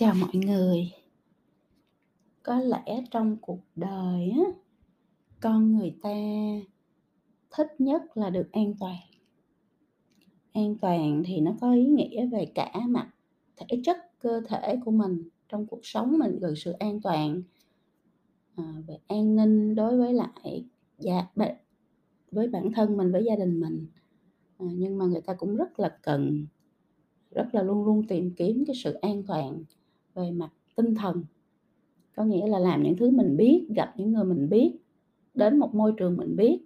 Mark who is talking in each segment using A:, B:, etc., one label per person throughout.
A: Chào mọi người. Có lẽ trong cuộc đời á, con người ta thích nhất là được an toàn. An toàn thì nó có ý nghĩa về cả mặt thể chất, cơ thể của mình, trong cuộc sống mình gần sự an toàn, à, về an ninh đối với lại gia với bản thân mình, với gia đình mình. à, nhưng mà người ta cũng rất là cần, rất là luôn luôn tìm kiếm cái sự an toàn về mặt tinh thần. Có nghĩa là làm những thứ mình biết, gặp những người mình biết, đến một môi trường mình biết,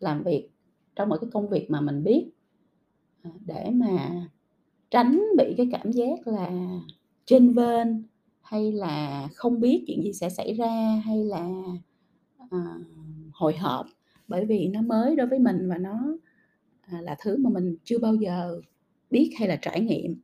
A: làm việc trong một cái công việc mà mình biết, à, để mà tránh bị cái cảm giác là trên bên hay là không biết chuyện gì sẽ xảy ra, hay là, à, hồi hộp, bởi vì nó mới đối với mình và nó, à, là thứ mà mình chưa bao giờ biết hay là trải nghiệm.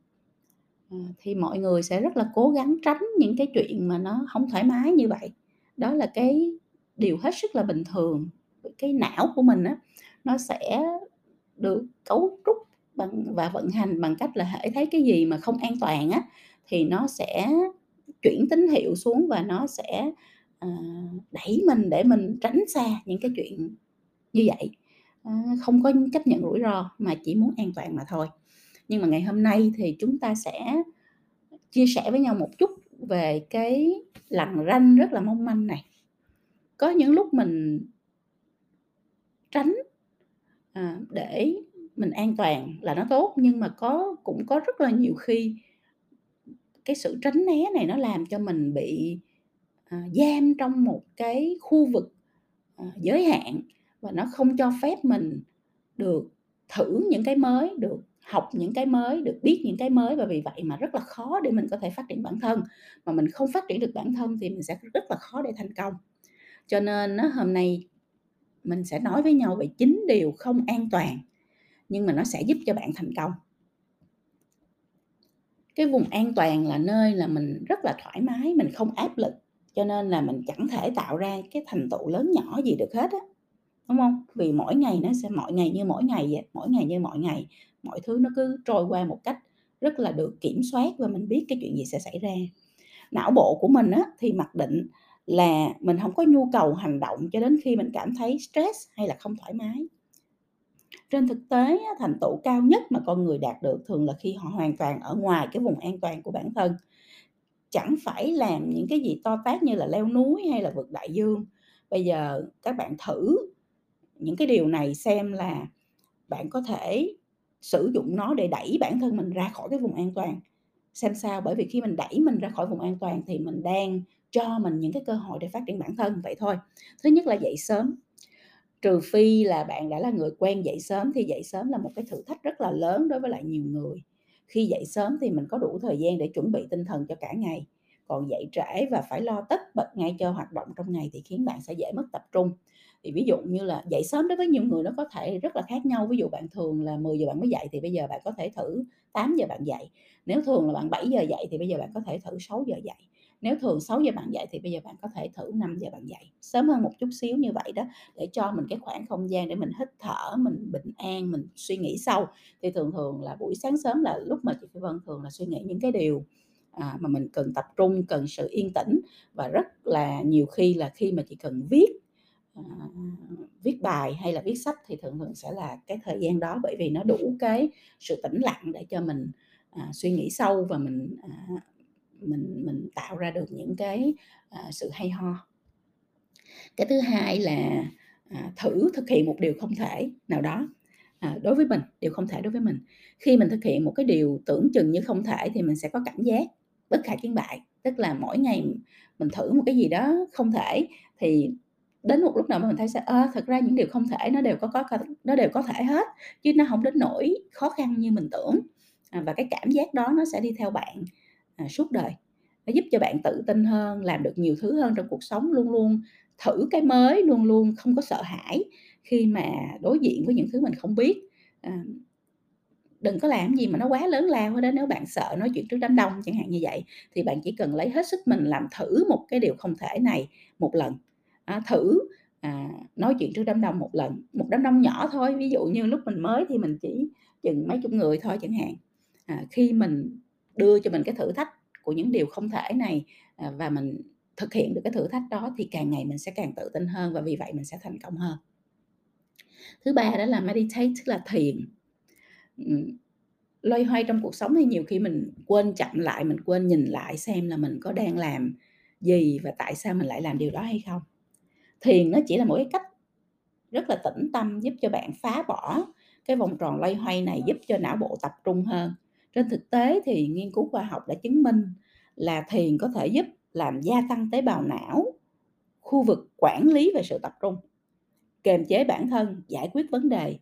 A: Ờ, thì mọi người sẽ rất là cố gắng tránh những cái chuyện mà nó không thoải mái như vậy. Đó là cái điều hết sức là bình thường. Cái não của mình á, nó sẽ được cấu trúc bằng và vận hành bằng cách là hễ thấy cái gì mà không an toàn á, thì nó sẽ chuyển tín hiệu xuống và nó sẽ, ờ, đẩy mình để mình tránh xa những cái chuyện như vậy. Ơ, không có chấp nhận rủi ro mà chỉ muốn an toàn mà thôi. Nhưng mà ngày hôm nay thì chúng ta sẽ chia sẻ với nhau một chút về cái lằn ranh rất là mong manh này. Có những lúc mình tránh, à, để mình an toàn là nó tốt, nhưng mà có cũng có rất là nhiều khi cái sự tránh né này nó làm cho mình bị, à, giam trong một cái khu vực, à, giới hạn và nó không cho phép mình được thử những cái mới, được học những cái mới, được biết những cái mới và vì vậy mà rất là khó để mình có thể phát triển bản thân. Mà mình không phát triển được bản thân thì mình sẽ rất là khó để thành công. Cho nên hôm nay mình sẽ nói với nhau về chín điều không an toàn, nhưng mà nó sẽ giúp cho bạn thành công. Cái vùng an toàn là nơi là mình rất là thoải mái, mình không áp lực, cho nên là mình chẳng thể tạo ra cái thành tựu lớn nhỏ gì được hết á, đúng không Vì mỗi ngày nó sẽ mỗi ngày như mỗi ngày vậy, mỗi ngày như mỗi ngày, mọi thứ nó cứ trôi qua một cách rất là được kiểm soát và mình biết cái chuyện gì sẽ xảy ra. Não bộ của mình á, thì mặc định là mình không có nhu cầu hành động cho đến khi mình cảm thấy stress hay là không thoải mái. Trên thực tế thành tựu cao nhất mà con người đạt được thường là khi họ hoàn toàn ở ngoài cái vùng an toàn của bản thân. Chẳng phải làm những cái gì to tát như là leo núi hay là vượt đại dương. Bây giờ các bạn thử những cái điều này xem là bạn có thể sử dụng nó để đẩy bản thân mình ra khỏi cái vùng an toàn xem sao. Bởi vì khi mình đẩy mình ra khỏi vùng an toàn thì mình đang cho mình những cái cơ hội để phát triển bản thân, vậy thôi. Thứ nhất là dậy sớm. Trừ phi là bạn đã là người quen dậy sớm thì dậy sớm là một cái thử thách rất là lớn đối với lại nhiều người. Khi dậy sớm thì mình có đủ thời gian để chuẩn bị tinh thần cho cả ngày. Còn dậy trễ và phải lo tất bật ngay cho hoạt động trong ngày thì khiến bạn sẽ dễ mất tập trung. Thì ví dụ như là dậy sớm đối với nhiều người nó có thể rất là khác nhau. Ví dụ bạn thường là 10:00 bạn mới dậy thì bây giờ bạn có thể thử 8:00 bạn dậy. Nếu thường là bạn 7:00 dậy thì bây giờ bạn có thể thử 6:00 dậy. Nếu thường 6:00 bạn dậy thì bây giờ bạn có thể thử 5:00 bạn dậy. Sớm hơn một chút xíu như vậy đó, để cho mình cái khoảng không gian để mình hít thở, mình bình an, mình suy nghĩ sâu. Thì thường thường là buổi sáng sớm là lúc mà chị Phi Vân thường là suy nghĩ những cái điều, à, mà mình cần tập trung, cần sự yên tĩnh và rất là nhiều khi là khi mà chị cần viết, à, viết bài hay là viết sách thì thường thường sẽ là cái thời gian đó. Bởi vì nó đủ cái sự tĩnh lặng để cho mình, à, suy nghĩ sâu và mình, à, mình mình tạo ra được những cái, à, sự hay ho. Cái thứ hai là, à, thử thực hiện một điều không thể nào đó, à, đối với mình, điều không thể đối với mình. Khi mình thực hiện một cái điều tưởng chừng như không thể thì mình sẽ có cảm giác bất khả chiến bại. Tức là mỗi ngày mình thử một cái gì đó không thể thì đến một lúc nào mà mình thấy sẽ, ơ, thật ra những điều không thể nó đều có có nó đều có thể hết, chứ nó không đến nỗi khó khăn như mình tưởng. À, và cái cảm giác đó nó sẽ đi theo bạn, à, suốt đời. Nó giúp cho bạn tự tin hơn, làm được nhiều thứ hơn trong cuộc sống, luôn luôn thử cái mới, luôn luôn không có sợ hãi khi mà đối diện với những thứ mình không biết. À, đừng có làm gì mà nó quá lớn lao hết á. Nếu bạn sợ nói chuyện trước đám đông chẳng hạn như vậy, thì bạn chỉ cần lấy hết sức mình làm thử một cái điều không thể này một lần. à, thử, à, nói chuyện trước đám đông một lần, một đám đông nhỏ thôi. Ví dụ như lúc mình mới thì mình chỉ chừng mấy chục người thôi chẳng hạn. À, khi mình đưa cho mình cái thử thách của những điều không thể này, à, và mình thực hiện được cái thử thách đó thì càng ngày mình sẽ càng tự tin hơn và vì vậy mình sẽ thành công hơn. Thứ ba đó là meditate, tức là thiền. Loay hoay trong cuộc sống thì nhiều khi mình quên chậm lại, mình quên nhìn lại xem là mình có đang làm gì và tại sao mình lại làm điều đó hay không. Thiền nó chỉ là một cái cách rất là tĩnh tâm giúp cho bạn phá bỏ cái vòng tròn loay hoay này, giúp cho não bộ tập trung hơn. Trên thực tế thì nghiên cứu khoa học đã chứng minh là thiền có thể giúp làm gia tăng tế bào não, khu vực quản lý về sự tập trung, kềm chế bản thân, giải quyết vấn đề,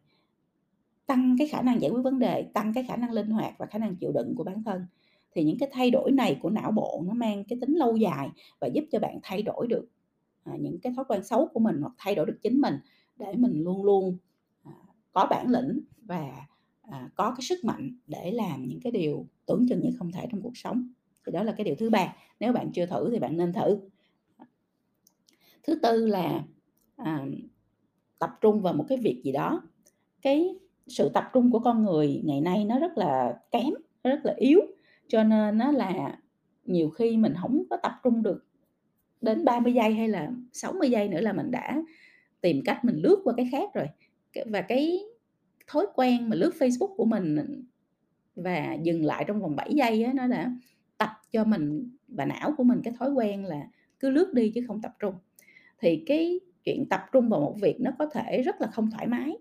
A: tăng cái khả năng giải quyết vấn đề, tăng cái khả năng linh hoạt và khả năng chịu đựng của bản thân. Thì những cái thay đổi này của não bộ nó mang cái tính lâu dài và giúp cho bạn thay đổi được à, những cái thói quen xấu của mình hoặc thay đổi được chính mình để mình luôn luôn à, có bản lĩnh và à, có cái sức mạnh để làm những cái điều tưởng chừng như không thể trong cuộc sống. Thì đó là cái điều thứ ba. Nếu bạn chưa thử thì bạn nên thử. Thứ tư là à, tập trung vào một cái việc gì đó. Cái sự tập trung của con người ngày nay nó rất là kém, nó rất là yếu. Cho nên nó là nhiều khi mình không có tập trung được đến 30 giây hay là 60 giây nữa là mình đã tìm cách mình lướt qua cái khác rồi. Và cái thói quen mà lướt Facebook của mình và dừng lại trong vòng 7 giây ấy nó đã tập cho mình và não của mình cái thói quen là cứ lướt đi chứ không tập trung. Thì cái chuyện tập trung vào một việc nó có thể rất là không thoải mái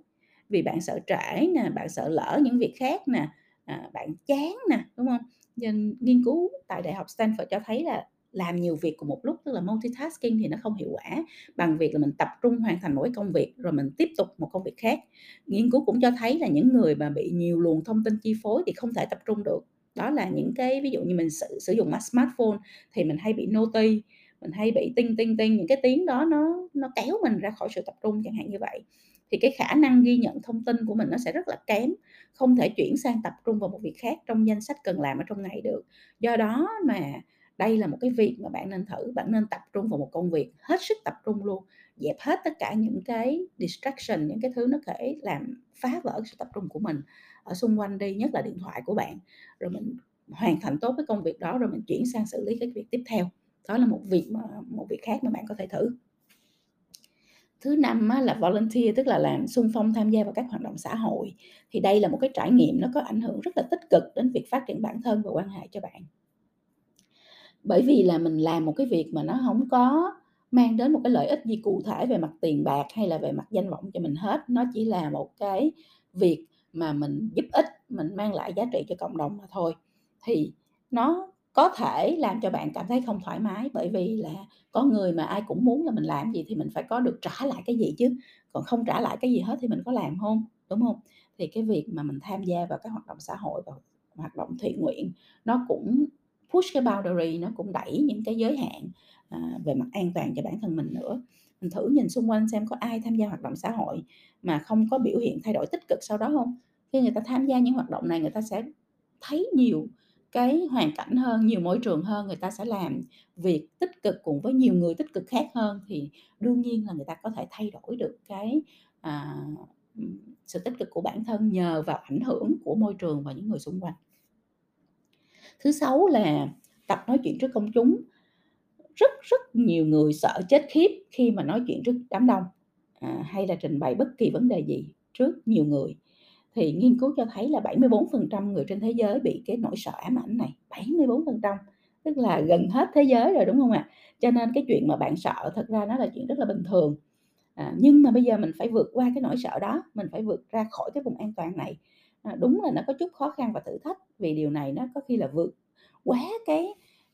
A: vì bạn sợ trễ nè bạn sợ lỡ những việc khác nè à, bạn chán nè đúng không? Nên nghiên cứu tại đại học Stanford cho thấy là làm nhiều việc cùng một lúc tức là multitasking thì nó không hiệu quả bằng việc là mình tập trung hoàn thành mỗi công việc rồi mình tiếp tục một công việc khác. Nghiên cứu cũng cho thấy là những người mà bị nhiều luồng thông tin chi phối thì không thể tập trung được. Đó là những cái ví dụ như mình sử, sử dụng smartphone thì mình hay bị noti mình hay bị tinh tinh tinh những cái tiếng đó nó nó kéo mình ra khỏi sự tập trung chẳng hạn như vậy thì cái khả năng ghi nhận thông tin của mình nó sẽ rất là kém, không thể chuyển sang tập trung vào một việc khác trong danh sách cần làm ở trong ngày được. Do đó mà đây là một cái việc mà bạn nên thử, bạn nên tập trung vào một công việc hết sức tập trung luôn, dẹp hết tất cả những cái distraction, những cái thứ nó có thể làm phá vỡ sự tập trung của mình ở xung quanh đi, nhất là điện thoại của bạn. Rồi mình hoàn thành tốt cái công việc đó, rồi mình chuyển sang xử lý cái việc tiếp theo. Đó là một việc mà, một việc khác mà bạn có thể thử thứ năm á, là volunteer tức là làm xung phong tham gia vào các hoạt động xã hội. Thì đây là một cái trải nghiệm nó có ảnh hưởng rất là tích cực đến việc phát triển bản thân và quan hệ cho bạn. Bởi vì là mình làm một cái việc mà nó không có mang đến một cái lợi ích gì cụ thể về mặt tiền bạc hay là về mặt danh vọng cho mình hết. Nó chỉ là một cái việc mà mình giúp ích mình mang lại giá trị cho cộng đồng mà thôi. Thì nó có thể làm cho bạn cảm thấy không thoải mái bởi vì là có người mà ai cũng muốn là mình làm gì thì mình phải có được trả lại cái gì chứ. Còn không trả lại cái gì hết thì mình có làm không đúng không? Thì cái việc mà mình tham gia vào các hoạt động xã hội và hoạt động thiện nguyện nó cũng push cái boundary nó cũng đẩy những cái giới hạn à, về mặt an toàn cho bản thân mình nữa. Mình thử nhìn xung quanh xem có ai tham gia hoạt động xã hội mà không có biểu hiện thay đổi tích cực sau đó không? Khi người ta tham gia những hoạt động này người ta sẽ thấy nhiều cái hoàn cảnh hơn nhiều môi trường hơn người ta sẽ làm việc tích cực cùng với nhiều người tích cực khác hơn thì đương nhiên là người ta có thể thay đổi được cái à, sự tích cực của bản thân nhờ vào ảnh hưởng của môi trường và những người xung quanh. Thứ sáu là tập nói chuyện trước công chúng. Rất rất nhiều người sợ chết khiếp khi mà nói chuyện trước đám đông. À, hay là trình bày bất kỳ vấn đề gì trước nhiều người thì nghiên cứu cho thấy là 74% người trên thế giới bị cái nỗi sợ ám ảnh này 74% tức là gần hết thế giới rồi đúng không ạ? Cho nên cái chuyện mà bạn sợ thật ra nó là chuyện rất là bình thường. À, nhưng mà bây giờ mình phải vượt qua cái nỗi sợ đó mình phải vượt ra khỏi cái vùng an toàn này. À, đúng là nó có chút khó khăn và thử thách vì điều này nó có khi là vượt quá cái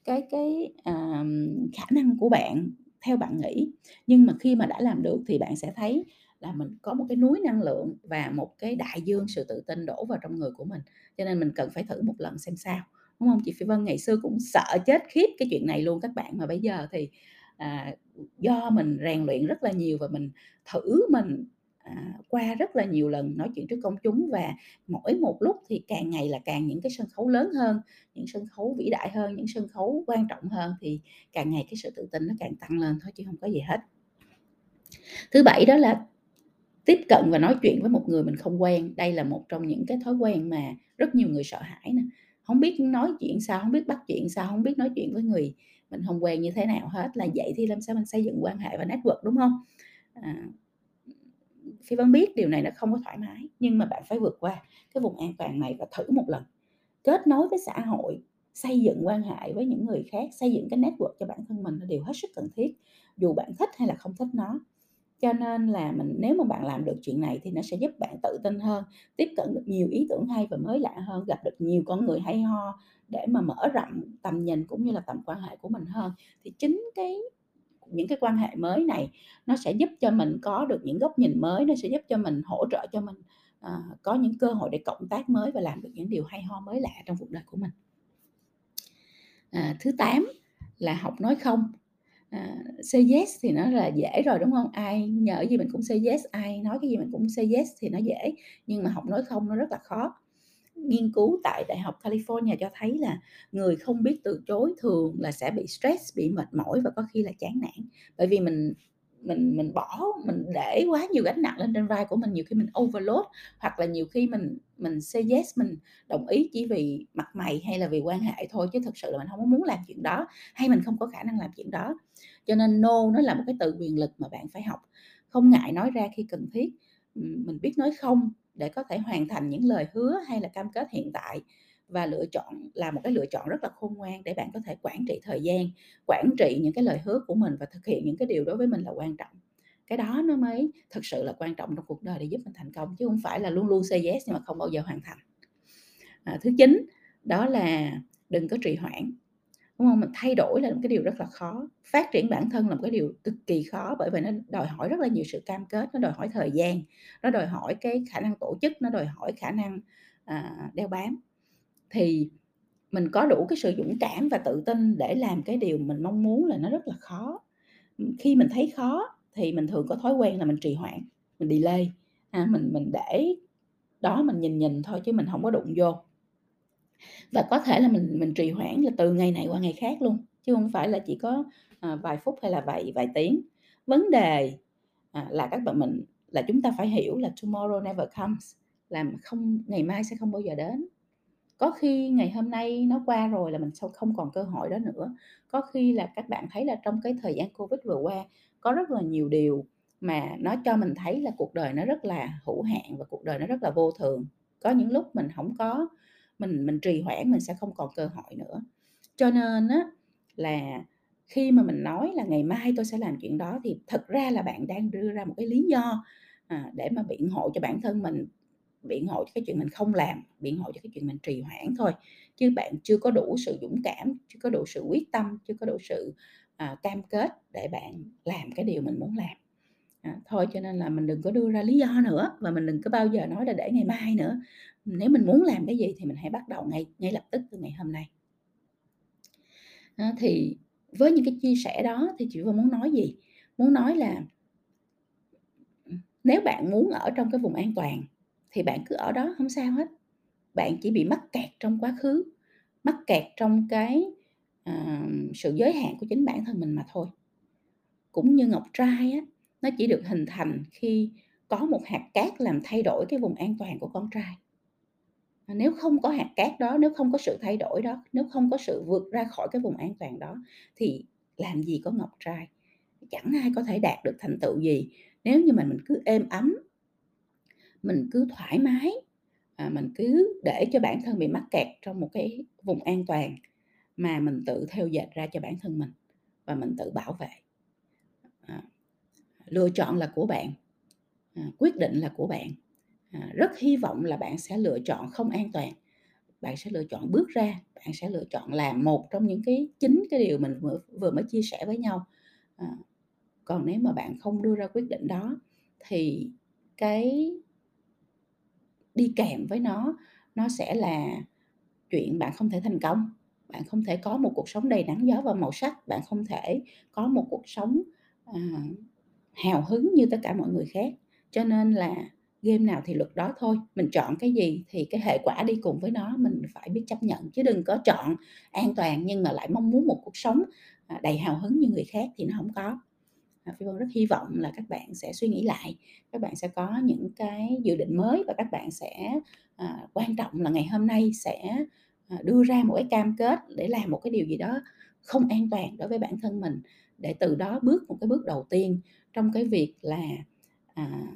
A: cái cái uh, khả năng của bạn theo bạn nghĩ. Nhưng mà khi mà đã làm được thì bạn sẽ thấy là mình có một cái núi năng lượng và một cái đại dương sự tự tin đổ vào trong người của mình. Cho nên mình cần phải thử một lần xem sao đúng không? Chị Phi Vân ngày xưa cũng sợ chết khiếp cái chuyện này luôn các bạn mà bây giờ thì à, do mình rèn luyện rất là nhiều và mình thử mình à, qua rất là nhiều lần nói chuyện trước công chúng và mỗi một lúc thì càng ngày là càng những cái sân khấu lớn hơn những sân khấu vĩ đại hơn những sân khấu quan trọng hơn thì càng ngày cái sự tự tin nó càng tăng lên thôi chứ không có gì hết. Thứ bảy đó là tiếp cận và nói chuyện với một người mình không quen đây là một trong những cái thói quen mà rất nhiều người sợ hãi nè không biết nói chuyện sao, không biết bắt chuyện sao, không biết nói chuyện với người mình không quen như thế nào hết, là vậy thì làm sao mình xây dựng quan hệ và network, đúng không À, Phi Vân biết điều này nó không có thoải mái, nhưng mà bạn phải vượt qua cái vùng an toàn này và thử một lần. Kết nối với xã hội, xây dựng quan hệ với những người khác, xây dựng cái network cho bản thân mình là điều hết sức cần thiết, dù bạn thích hay là không thích nó. Cho nên là mình nếu mà bạn làm được chuyện này thì nó sẽ giúp bạn tự tin hơn, tiếp cận được nhiều ý tưởng hay và mới lạ hơn, gặp được nhiều con người hay ho để mà mở rộng tầm nhìn cũng như là tầm quan hệ của mình hơn. Thì chính cái những cái quan hệ mới này nó sẽ giúp cho mình có được những góc nhìn mới, nó sẽ giúp cho mình hỗ trợ cho mình, à, có những cơ hội để cộng tác mới và làm được những điều hay ho mới lạ trong cuộc đời của mình. À, thứ 8 là học nói không. À, say yes thì nó là dễ rồi, đúng hông? Ai nhờ gì mình cũng say yes, ai nói cái gì mình cũng say yes thì nó dễ, nhưng mà học nói không nó rất là khó. Nghiên cứu tại Đại học California cho thấy là người không biết từ chối thường là sẽ bị stress, bị mệt mỏi và có khi là chán nản. Bởi vì mình mình mình bỏ mình để quá nhiều gánh nặng lên trên vai của mình, nhiều khi mình overload, hoặc là nhiều khi mình mình say yes, mình đồng ý chỉ vì mặt mày hay là vì quan hệ thôi, chứ thực sự là mình không có muốn làm chuyện đó, hay mình không có khả năng làm chuyện đó. Cho nên no nó là một cái từ quyền lực mà bạn phải học, không ngại nói ra khi cần thiết. Mình biết nói không để có thể hoàn thành những lời hứa hay là cam kết hiện tại và lựa chọn là một cái lựa chọn rất là khôn ngoan để bạn có thể quản trị thời gian, quản trị những cái lời hứa của mình và thực hiện những cái điều đối với mình là quan trọng. Cái đó nó mới thực sự là quan trọng trong cuộc đời để giúp mình thành công, chứ không phải là luôn luôn say yes nhưng mà không bao giờ hoàn thành. À, thứ chín đó là đừng có trì hoãn, đúng không? Mình thay đổi là một cái điều rất là khó, phát triển bản thân là một cái điều cực kỳ khó, bởi vì nó đòi hỏi rất là nhiều sự cam kết, nó đòi hỏi thời gian, nó đòi hỏi cái khả năng tổ chức, nó đòi hỏi khả năng, à, đeo bám. Thì mình có đủ cái sự dũng cảm và tự tin để làm cái điều mình mong muốn là nó rất là khó. Khi mình thấy khó thì mình thường có thói quen là mình trì hoãn, mình delay, à, mình mình để đó mình nhìn nhìn thôi chứ mình không có đụng vô. Và có thể là mình mình trì hoãn là từ ngày này qua ngày khác luôn, chứ không phải là chỉ có, à, vài phút hay là vài vài tiếng. Vấn đề, à, là các bạn mình là chúng ta phải hiểu là tomorrow never comes, là không ngày mai sẽ không bao giờ đến. Có khi ngày hôm nay nó qua rồi là mình sau không còn cơ hội đó nữa. Có khi là các bạn thấy là trong cái thời gian Covid vừa qua, có rất là nhiều điều mà nó cho mình thấy là cuộc đời nó rất là hữu hạn và cuộc đời nó rất là vô thường. Có những lúc mình không có mình mình trì hoãn mình sẽ không còn cơ hội nữa. Cho nên á là khi mà mình nói là ngày mai tôi sẽ làm chuyện đó thì thật ra là bạn đang đưa ra một cái lý do, à, để mà biện hộ cho bản thân mình, biện hộ cho cái chuyện mình không làm, biện hộ cho cái chuyện mình trì hoãn thôi, chứ bạn chưa có đủ sự dũng cảm, chưa có đủ sự quyết tâm, chưa có đủ sự, à, cam kết để bạn làm cái điều mình muốn làm. À, thôi cho nên là mình đừng có đưa ra lý do nữa và mình đừng có bao giờ nói là để ngày mai nữa. Nếu mình muốn làm cái gì thì mình hãy bắt đầu ngay ngay lập tức từ ngày hôm nay. à, thì với những cái chia sẻ đó thì chị vừa muốn nói gì? Muốn nói là ừ, nếu bạn muốn ở trong cái vùng an toàn thì bạn cứ ở đó không sao hết. Bạn chỉ bị mắc kẹt trong quá khứ, mắc kẹt trong cái, uh, sự giới hạn của chính bản thân mình mà thôi. Cũng như ngọc trai á, nó chỉ được hình thành khi có một hạt cát làm thay đổi cái vùng an toàn của con trai. Nếu không có hạt cát đó, nếu không có sự thay đổi đó, nếu không có sự vượt ra khỏi cái vùng an toàn đó thì làm gì có ngọc trai, chẳng ai có thể đạt được thành tựu gì nếu như mà mình cứ êm ấm. Mình cứ thoải mái, à, mình cứ để cho bản thân bị mắc kẹt trong một cái vùng an toàn mà mình tự theo dệt ra cho bản thân mình và mình tự bảo vệ. À, lựa chọn là của bạn, à, quyết định là của bạn. À, rất hy vọng là bạn sẽ lựa chọn không an toàn, bạn sẽ lựa chọn bước ra, bạn sẽ lựa chọn làm một trong những cái chính cái điều mình vừa vừa mới chia sẻ với nhau. À, còn nếu mà bạn không đưa ra quyết định đó thì cái đi kèm với nó, nó sẽ là chuyện bạn không thể thành công, bạn không thể có một cuộc sống đầy nắng gió và màu sắc, bạn không thể có một cuộc sống, à, hào hứng như tất cả mọi người khác. Cho nên là game nào thì luật đó thôi, mình chọn cái gì thì cái hệ quả đi cùng với nó mình phải biết chấp nhận, chứ đừng có chọn an toàn nhưng mà lại mong muốn một cuộc sống, à, đầy hào hứng như người khác thì nó không có. Ờ, Phi Vân rất hy vọng là các bạn sẽ suy nghĩ lại, các bạn sẽ có những cái dự định mới và các bạn sẽ, à, quan trọng là ngày hôm nay sẽ, à, đưa ra một cái cam kết để làm một cái điều gì đó không an toàn đối với bản thân mình, để từ đó bước một cái bước đầu tiên trong cái việc là, à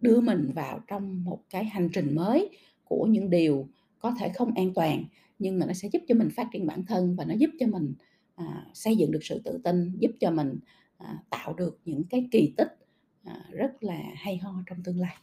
A: đưa mình vào trong một cái hành trình mới của những điều có thể không an toàn, nhưng mà nó sẽ giúp cho mình phát triển bản thân và nó giúp cho mình, à, xây dựng được sự tự tin, giúp cho mình, à, tạo được những cái kỳ tích, à, rất là hay ho trong tương lai.